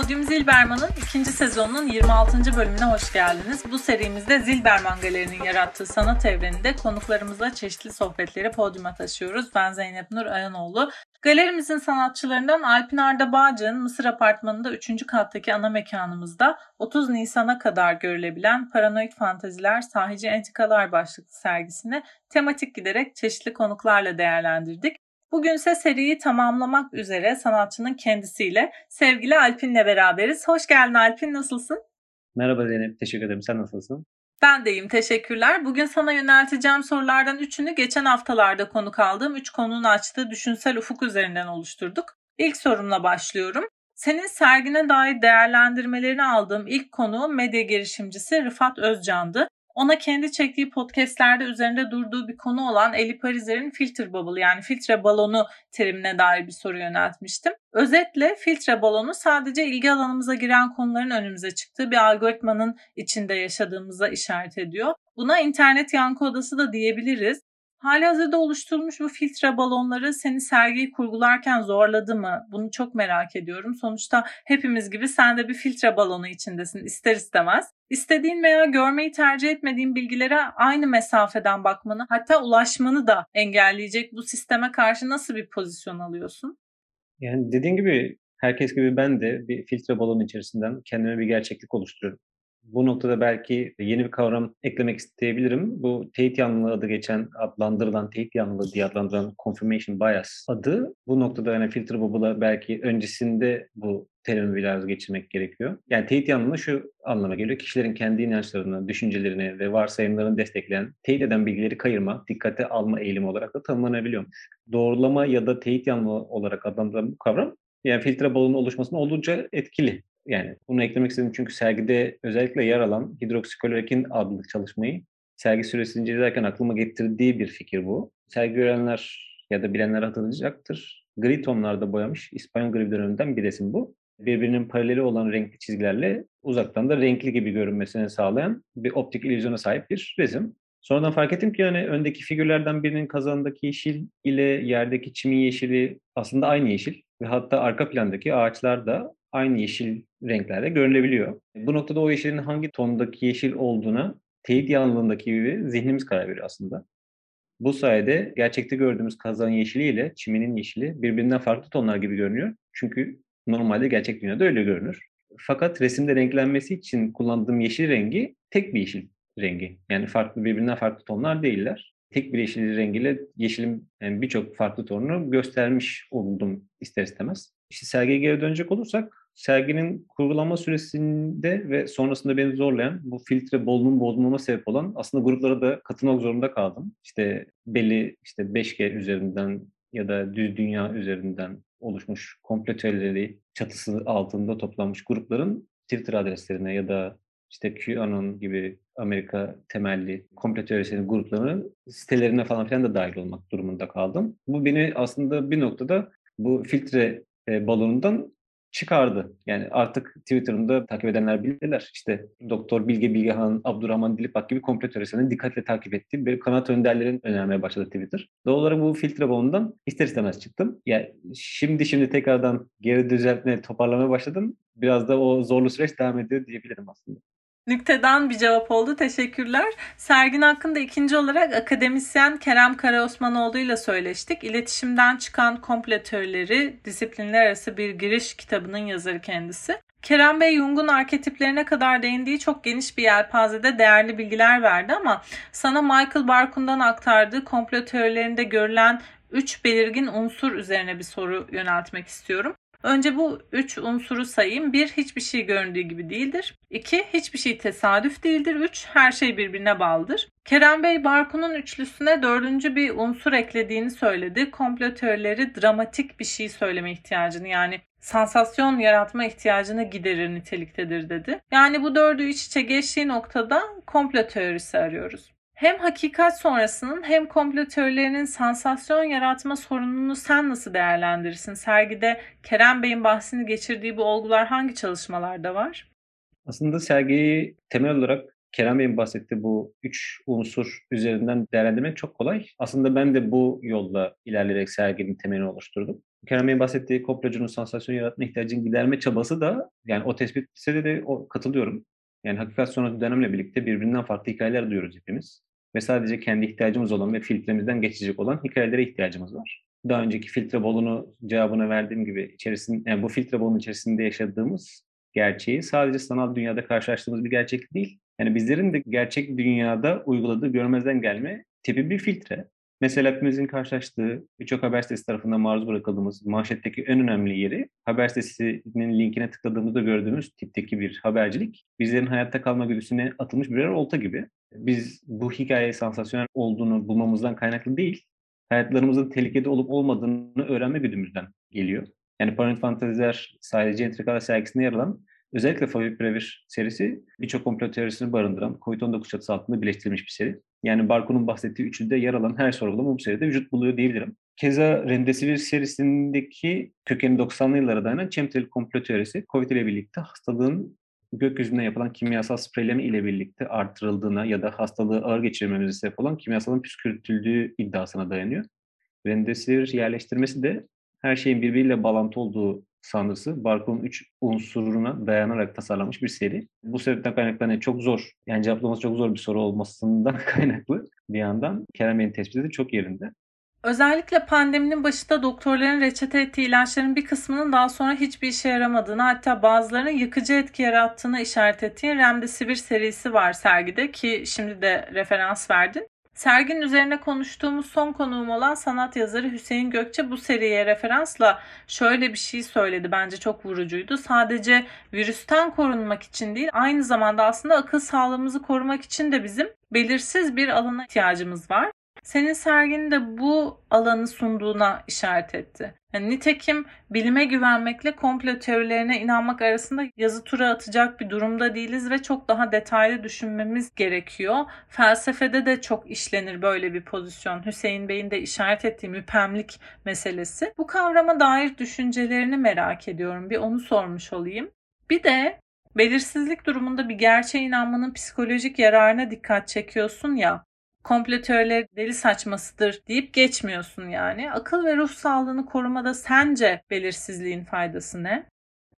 Podyum Zilberman'ın ikinci sezonunun 26. bölümüne hoş geldiniz. Bu serimizde Zilberman Galeri'nin yarattığı sanat evreninde konuklarımızla çeşitli sohbetleri podyuma taşıyoruz. Ben Zeynep Nur Ayanoğlu. Galerimizin sanatçılarından Alpin Arda Bağcı'nın Mısır Apartmanı'nda 3. kattaki ana mekanımızda 30 Nisan'a kadar görülebilen Paranoid Fantaziler Sahici Entikalar başlıklı sergisini tematik giderek çeşitli konuklarla değerlendirdik. Bugünse seriyi tamamlamak üzere sanatçının kendisiyle sevgili Alpin'le beraberiz. Hoş geldin Alpin, nasılsın? Merhaba Zeynep, teşekkür ederim. Sen nasılsın? Ben deyim, teşekkürler. Bugün sana yönelteceğim sorulardan üçünü geçen haftalarda konuk aldığım üç konunun açtığı düşünsel ufuk üzerinden oluşturduk. İlk sorumla başlıyorum. Senin sergine dair değerlendirmelerini aldığım ilk konu medya girişimcisi Rıfat Özcan'dı. Ona kendi çektiği podcastlerde üzerinde durduğu bir konu olan Eli Parizer'in filtre bubble yani filtre balonu terimine dair bir soru yöneltmiştim. Özetle filtre balonu sadece ilgi alanımıza giren konuların önümüze çıktığı bir algoritmanın içinde yaşadığımıza işaret ediyor. Buna internet yankı odası da diyebiliriz. Hali hazırda oluşturulmuş bu filtre balonları seni sergiyi kurgularken zorladı mı? Bunu çok merak ediyorum. Sonuçta hepimiz gibi sen de bir filtre balonu içindesin ister istemez. İstediğin veya görmeyi tercih etmediğin bilgilere aynı mesafeden bakmanı hatta ulaşmanı da engelleyecek bu sisteme karşı nasıl bir pozisyon alıyorsun? Yani dediğin gibi herkes gibi ben de bir filtre balonu içerisinden kendime bir gerçeklik oluşturuyorum. Bu noktada belki yeni bir kavram eklemek isteyebilirim. Bu teyit yanlılığı adı geçen adlandırılan teyit yanlılığı diye adlandırılan confirmation bias adı. Bu noktada yani filtre bubble'a belki öncesinde bu terimi biraz geçirmek gerekiyor. Yani teyit yanlılığı şu anlama geliyor. Kişilerin kendi inançlarını, düşüncelerini ve varsayımlarını destekleyen, teyit eden bilgileri kayırma, dikkate alma eğilimi olarak da tanımlanabiliyormuş. Doğrulama ya da teyit yanlılığı olarak adlandırılan bu kavram yani filtre balonu oluşmasına oldukça etkili. Yani bunu eklemek istedim çünkü sergide özellikle yer alan hidroksiklorokin adlı çalışmayı sergi süresince izlerken aklıma getirdiği bir fikir bu. Sergi görenler ya da bilenler hatırlayacaktır. Gri tonlarda boyamış İspanyol gri döneminden bir resim bu. Birbirinin paraleli olan renkli çizgilerle uzaktan da renkli gibi görünmesini sağlayan bir optik illüzyona sahip bir resim. Sonradan fark ettim ki yani öndeki figürlerden birinin kazandaki yeşil ile yerdeki çimin yeşili aslında aynı yeşil ve hatta arka plandaki ağaçlar da aynı yeşil renklerde görülebiliyor. Bu noktada o yeşilin hangi tondaki yeşil olduğuna teyit yanlılığındaki gibi zihnimiz karar veriyor aslında. Bu sayede gerçekte gördüğümüz kazan yeşili ile çiminin yeşili birbirinden farklı tonlar gibi görünüyor. Çünkü normalde gerçek dünyada öyle görünür. Fakat resimde renklenmesi için kullandığım yeşil rengi tek bir yeşil rengi. Yani farklı birbirinden farklı tonlar değiller. Tek bir yeşil rengiyle yeşilin yani birçok farklı tonunu göstermiş oldum ister istemez. İşte sergiye geri dönecek olursak serginin kurgulanma süresinde ve sonrasında beni zorlayan bu filtre bolluğun bozulmama sebep olan aslında gruplara da katılmak zorunda kaldım. İşte belli işte 5G üzerinden ya da düz dünya üzerinden oluşmuş komplo teorileri çatısı altında toplanmış grupların Twitter adreslerine ya da işte QAnon gibi Amerika temelli komplo teorisinin gruplarının sitelerine falan filan da dahil olmak durumunda kaldım. Bu beni aslında bir noktada bu filtre e, balonundan çıkardı. Yani artık Twitter'ımda takip edenler bilirler. İşte Doktor Bilge Bilgehan, Abdurrahman Dilipak gibi komplo teorisyenin dikkatle takip ettiği bir kanat önderlerin önermeye başladı Twitter. Doğal olarak bu filtre balonundan ister istemez çıktım. Yani şimdi şimdi tekrardan geri düzeltmeye, toparlamaya başladım. Biraz da o zorlu süreç devam ediyor diyebilirim aslında. Nükteden bir cevap oldu. Teşekkürler. Sergin hakkında ikinci olarak akademisyen Kerem Karaosmanoğlu ile söyleştik. İletişimden çıkan komple teorileri disiplinler arası bir giriş kitabının yazarı kendisi. Kerem Bey Jung'un arketiplerine kadar değindiği çok geniş bir yelpazede değerli bilgiler verdi ama sana Michael Barkun'dan aktardığı komplo teorilerinde görülen üç belirgin unsur üzerine bir soru yöneltmek istiyorum. Önce bu üç unsuru sayayım. Bir, hiçbir şey göründüğü gibi değildir. İki, hiçbir şey tesadüf değildir. Üç, her şey birbirine bağlıdır. Kerem Bey Barkun'un üçlüsüne dördüncü bir unsur eklediğini söyledi. Komplo teorileri dramatik bir şey söyleme ihtiyacını yani sansasyon yaratma ihtiyacını giderir niteliktedir dedi. Yani bu dördü iç içe geçtiği noktada komplo teorisi arıyoruz. Hem hakikat sonrasının hem komplo teorilerinin sansasyon yaratma sorununu sen nasıl değerlendirirsin? Sergide Kerem Bey'in bahsini geçirdiği bu olgular hangi çalışmalarda var? Aslında sergiyi temel olarak Kerem Bey'in bahsettiği bu üç unsur üzerinden değerlendirmek çok kolay. Aslında ben de bu yolla ilerleyerek serginin temelini oluşturdum. Kerem Bey'in bahsettiği komplocunun sansasyon yaratma ihtiyacını giderme çabası da yani o tespitse de o, katılıyorum. Yani hakikat sonrası dönemle birlikte birbirinden farklı hikayeler duyuyoruz hepimiz. Ve sadece kendi ihtiyacımız olan ve filtremizden geçecek olan hikayelere ihtiyacımız var. Daha önceki filtre bolunu cevabını verdiğim gibi içerisinde, yani bu filtre bolunun içerisinde yaşadığımız gerçeği sadece sanal dünyada karşılaştığımız bir gerçek değil. Yani bizlerin de gerçek dünyada uyguladığı görmezden gelme tipi bir filtre. Mesela hepimizin karşılaştığı birçok haber sitesi tarafından maruz bırakıldığımız manşetteki en önemli yeri haber sitesinin linkine tıkladığımızda gördüğümüz tipteki bir habercilik bizlerin hayatta kalma güdüsüne atılmış birer olta gibi. Biz bu hikaye sansasyonel olduğunu bulmamızdan kaynaklı değil, hayatlarımızın tehlikede olup olmadığını öğrenme güdümüzden geliyor. Yani Paranoid Fantaziler sadece Entrikalar sergisinde yer alan özellikle Favipiravir serisi birçok komplo teorisini barındıran COVID-19 çatısı altında birleştirilmiş bir seri. Yani Barkun'un bahsettiği üçlüde yer alan her sorgulama bu seride vücut buluyor diyebilirim. Keza Remdesivir serisindeki kökeni 90'lı yıllara dayanan chemtrail komplo teorisi COVID ile birlikte hastalığın gökyüzünde yapılan kimyasal spreyleme ile birlikte artırıldığına ya da hastalığı ağır geçirmemize sebep olan kimyasalın püskürtüldüğü iddiasına dayanıyor. Remdesivir yerleştirmesi de her şeyin birbiriyle bağlantı olduğu sanrısı Barkun 3 unsuruna dayanarak tasarlanmış bir seri. Bu sebepten kaynaklı hani çok zor, yani cevaplaması çok zor bir soru olmasından kaynaklı bir yandan Kerem Bey'in tespiti de çok yerinde. Özellikle pandeminin başında doktorların reçete ettiği ilaçların bir kısmının daha sonra hiçbir işe yaramadığını hatta bazılarının yıkıcı etki yarattığını işaret ettiği Remdesivir serisi var sergide ki şimdi de referans verdin. Serginin üzerine konuştuğumuz son konuğum olan sanat yazarı Hüseyin Gökçe bu seriye referansla şöyle bir şey söyledi. Bence çok vurucuydu. Sadece virüsten korunmak için değil, aynı zamanda aslında akıl sağlığımızı korumak için de bizim belirsiz bir alana ihtiyacımız var. Senin serginin de bu alanı sunduğuna işaret etti. Yani nitekim bilime güvenmekle komplo teorilerine inanmak arasında yazı tura atacak bir durumda değiliz ve çok daha detaylı düşünmemiz gerekiyor. Felsefede de çok işlenir böyle bir pozisyon. Hüseyin Bey'in de işaret ettiği müpemlik meselesi. Bu kavrama dair düşüncelerini merak ediyorum. Bir onu sormuş olayım. Bir de belirsizlik durumunda bir gerçeğe inanmanın psikolojik yararına dikkat çekiyorsun ya komplo teorileri deli saçmasıdır deyip geçmiyorsun yani. Akıl ve ruh sağlığını korumada sence belirsizliğin faydası ne?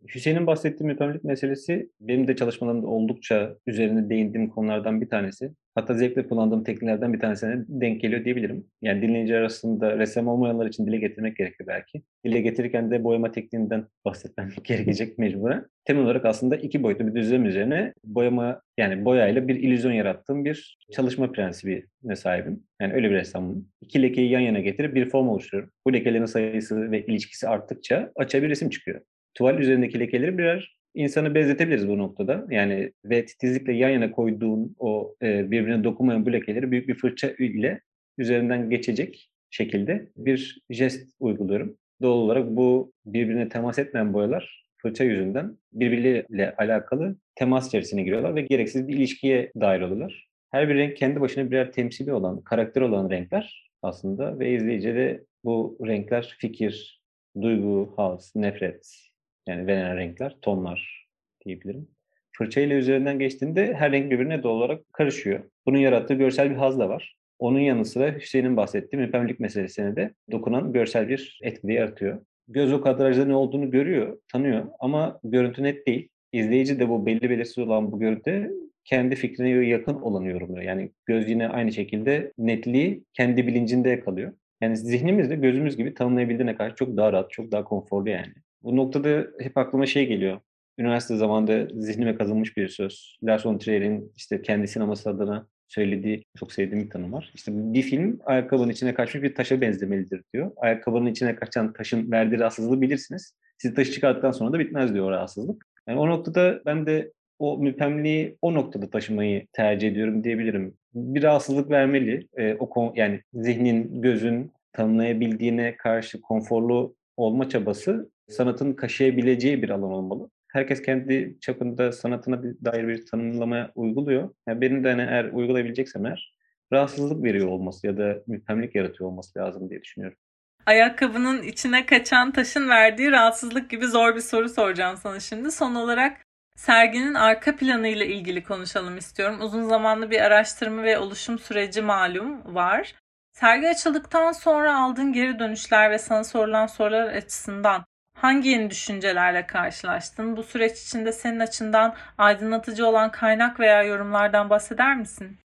Hüseyin'in bahsettiği müpemlik meselesi benim de çalışmalarımda oldukça üzerine değindiğim konulardan bir tanesi. Hatta zevkle kullandığım tekniklerden bir tanesine denk geliyor diyebilirim. Yani dinleyici arasında ressam olmayanlar için dile getirmek gerekiyor belki. Dile getirirken de boyama tekniğinden bahsetmem gerekecek mecburen. Temel olarak aslında iki boyutlu bir düzlem üzerine boyama yani boyayla bir illüzyon yarattığım bir çalışma prensibine sahibim. Yani öyle bir ressamım. İki lekeyi yan yana getirip bir form oluşturuyorum. Bu lekelerin sayısı ve ilişkisi arttıkça açığa bir resim çıkıyor tuval üzerindeki lekeleri birer insanı benzetebiliriz bu noktada. Yani ve titizlikle yan yana koyduğun o e, birbirine dokunmayan bu lekeleri büyük bir fırça ile üzerinden geçecek şekilde bir jest uyguluyorum. Doğal olarak bu birbirine temas etmeyen boyalar fırça yüzünden birbirleriyle alakalı temas içerisine giriyorlar ve gereksiz bir ilişkiye dair oluyorlar. Her bir renk kendi başına birer temsili olan, karakter olan renkler aslında ve izleyici de bu renkler fikir, duygu, haz, nefret, yani verilen renkler, tonlar diyebilirim. Fırça ile üzerinden geçtiğinde her renk birbirine doğal olarak karışıyor. Bunun yarattığı görsel bir haz da var. Onun yanı sıra Hüseyin'in bahsettiği müpemlik meselesine de dokunan görsel bir etki yaratıyor. Göz o kadrajda ne olduğunu görüyor, tanıyor ama görüntü net değil. İzleyici de bu belli belirsiz olan bu görüntü kendi fikrine yakın olanı yorumluyor. Yani göz yine aynı şekilde netliği kendi bilincinde kalıyor. Yani zihnimiz de gözümüz gibi tanımlayabildiğine karşı çok daha rahat, çok daha konforlu yani. Bu noktada hep aklıma şey geliyor. Üniversite zamanında zihnime kazınmış bir söz. Lars von Trier'in işte kendi sineması adına söylediği çok sevdiğim bir tanım var. İşte bir film ayakkabının içine kaçmış bir taşa benzemelidir diyor. Ayakkabının içine kaçan taşın verdiği rahatsızlığı bilirsiniz. Siz taşı çıkarttıktan sonra da bitmez diyor o rahatsızlık. Yani o noktada ben de o müpemliği o noktada taşımayı tercih ediyorum diyebilirim. Bir rahatsızlık vermeli. E, o yani zihnin, gözün tanımlayabildiğine karşı konforlu olma çabası sanatın kaşıyabileceği bir alan olmalı. Herkes kendi çapında sanatına dair bir tanımlama uyguluyor. Yani benim de hani eğer uygulayabileceksem eğer rahatsızlık veriyor olması ya da müphemlik yaratıyor olması lazım diye düşünüyorum. Ayakkabının içine kaçan taşın verdiği rahatsızlık gibi zor bir soru soracağım sana şimdi. Son olarak serginin arka planıyla ilgili konuşalım istiyorum. Uzun zamanlı bir araştırma ve oluşum süreci malum var. Sergi açıldıktan sonra aldığın geri dönüşler ve sana sorulan sorular açısından hangi yeni düşüncelerle karşılaştın? Bu süreç içinde senin açından aydınlatıcı olan kaynak veya yorumlardan bahseder misin?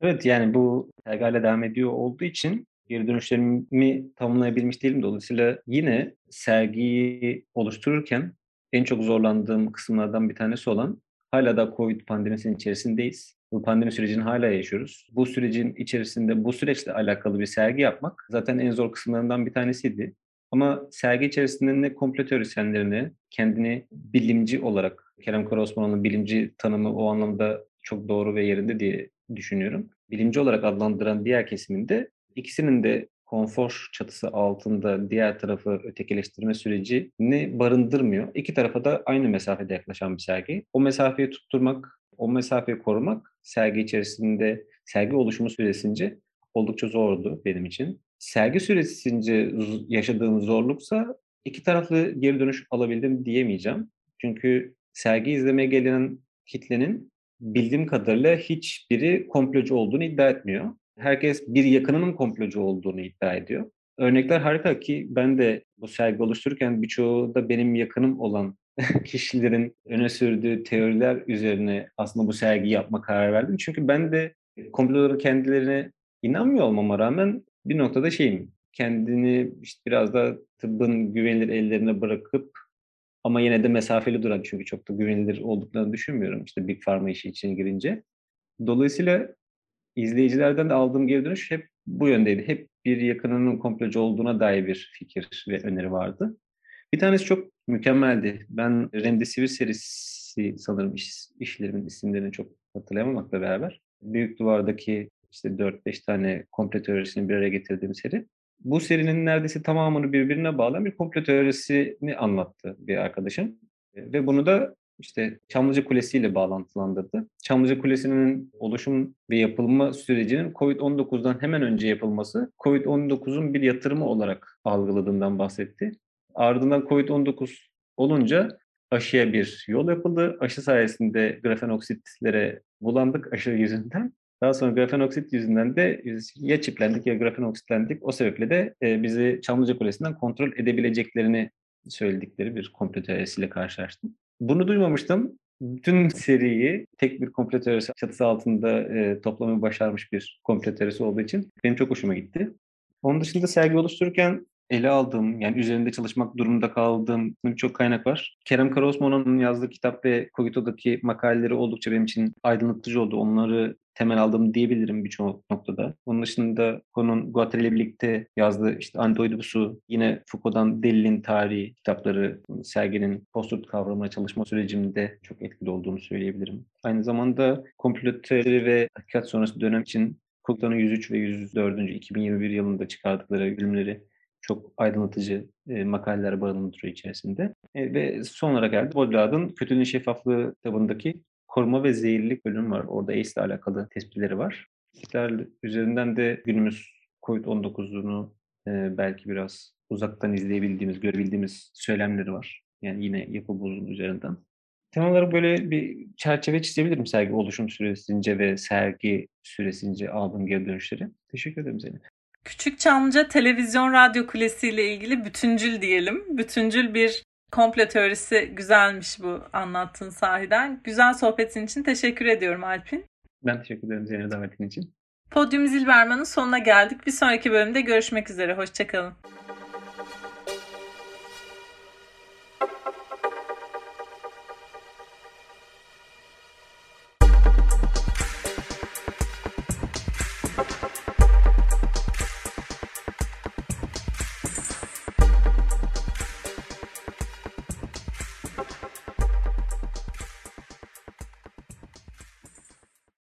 Evet yani bu sergi devam ediyor olduğu için geri dönüşlerimi tamamlayabilmiş değilim. Dolayısıyla yine sergiyi oluştururken en çok zorlandığım kısımlardan bir tanesi olan hala da Covid pandemisinin içerisindeyiz. Bu pandemi sürecini hala yaşıyoruz. Bu sürecin içerisinde bu süreçle alakalı bir sergi yapmak zaten en zor kısımlarından bir tanesiydi. Ama sergi içerisinde ne komplo teorisyenlerini, kendini bilimci olarak, Kerem Karaosmanoğlu'nun bilimci tanımı o anlamda çok doğru ve yerinde diye düşünüyorum. Bilimci olarak adlandıran diğer kesiminde ikisinin de konfor çatısı altında diğer tarafı ötekileştirme sürecini barındırmıyor. İki tarafa da aynı mesafede yaklaşan bir sergi. O mesafeyi tutturmak, o mesafeyi korumak sergi içerisinde, sergi oluşumu süresince oldukça zordu benim için. Sergi süresince yaşadığım zorluksa iki taraflı geri dönüş alabildim diyemeyeceğim. Çünkü sergi izlemeye gelen kitlenin bildiğim kadarıyla hiçbiri komplocu olduğunu iddia etmiyor. Herkes bir yakınının komplocu olduğunu iddia ediyor. Örnekler harika ki ben de bu sergi oluştururken birçoğu da benim yakınım olan kişilerin öne sürdüğü teoriler üzerine aslında bu sergiyi yapma karar verdim. Çünkü ben de komploların kendilerine inanmıyor olmama rağmen bir noktada şeyim, kendini işte biraz da tıbbın güvenilir ellerine bırakıp ama yine de mesafeli duran çünkü çok da güvenilir olduklarını düşünmüyorum işte Big Pharma işi için girince. Dolayısıyla izleyicilerden de aldığım geri dönüş hep bu yöndeydi. Hep bir yakınının komplocu olduğuna dair bir fikir ve öneri vardı. Bir tanesi çok mükemmeldi. Ben Remdesivir serisi sanırım iş, işlerimin isimlerini çok hatırlayamamakla beraber. Büyük Duvar'daki işte 4-5 tane komplo teorisini bir araya getirdiğim seri. Bu serinin neredeyse tamamını birbirine bağlayan bir komplo teorisini anlattı bir arkadaşım. Ve bunu da işte Çamlıca Kulesi ile bağlantılandırdı. Çamlıca Kulesi'nin oluşum ve yapılma sürecinin COVID-19'dan hemen önce yapılması, COVID-19'un bir yatırımı olarak algıladığından bahsetti. Ardından COVID-19 olunca aşıya bir yol yapıldı. Aşı sayesinde grafenoksitlere bulandık aşı yüzünden. Daha sonra grafenoksit yüzünden de ya çiplendik ya grafenoksitlendik. O sebeple de e, bizi Çamlıca Kulesi'nden kontrol edebileceklerini söyledikleri bir komplo teorisiyle karşılaştım. Bunu duymamıştım. Bütün seriyi tek bir komplo teorisi çatısı altında e, toplamayı başarmış bir komplo teorisi olduğu için benim çok hoşuma gitti. Onun dışında sergi oluştururken ele aldığım, yani üzerinde çalışmak durumunda kaldığım birçok kaynak var. Kerem Karaosmano'nun yazdığı kitap ve Kogito'daki makaleleri oldukça benim için aydınlatıcı oldu. Onları temel aldım diyebilirim birçok noktada. Onun dışında konun Guattari ile birlikte yazdığı işte Antidoidusu, yine Foucault'dan Delil'in tarihi kitapları serginin post kavramına çalışma sürecimde çok etkili olduğunu söyleyebilirim. Aynı zamanda komplo ve hakikat sonrası dönem için Cook'tanın 103 ve 104. 2021 yılında çıkardıkları bölümleri çok aydınlatıcı e, makaleler barındırıyor içerisinde. E, ve son olarak geldi Baudrillard'ın Kötülüğün Şeffaflığı kitabındaki koruma ve zehirlilik bölümü var. Orada AIDS ile alakalı tespitleri var. İşler üzerinden de günümüz COVID-19'unu e, belki biraz uzaktan izleyebildiğimiz, görebildiğimiz söylemleri var. Yani yine yapı bozulduğu üzerinden. Temel olarak böyle bir çerçeve çizebilirim sergi oluşum süresince ve sergi süresince aldığım geri dönüşleri. Teşekkür ederim Zeynep. Küçük Çamlıca Televizyon Radyo Kulesi ile ilgili bütüncül diyelim. Bütüncül bir komple teorisi güzelmiş bu anlattığın sahiden. Güzel sohbetin için teşekkür ediyorum Alpin. Ben teşekkür ederim Zeynep davetin için. Podyum Zilberman'ın sonuna geldik. Bir sonraki bölümde görüşmek üzere. Hoşçakalın.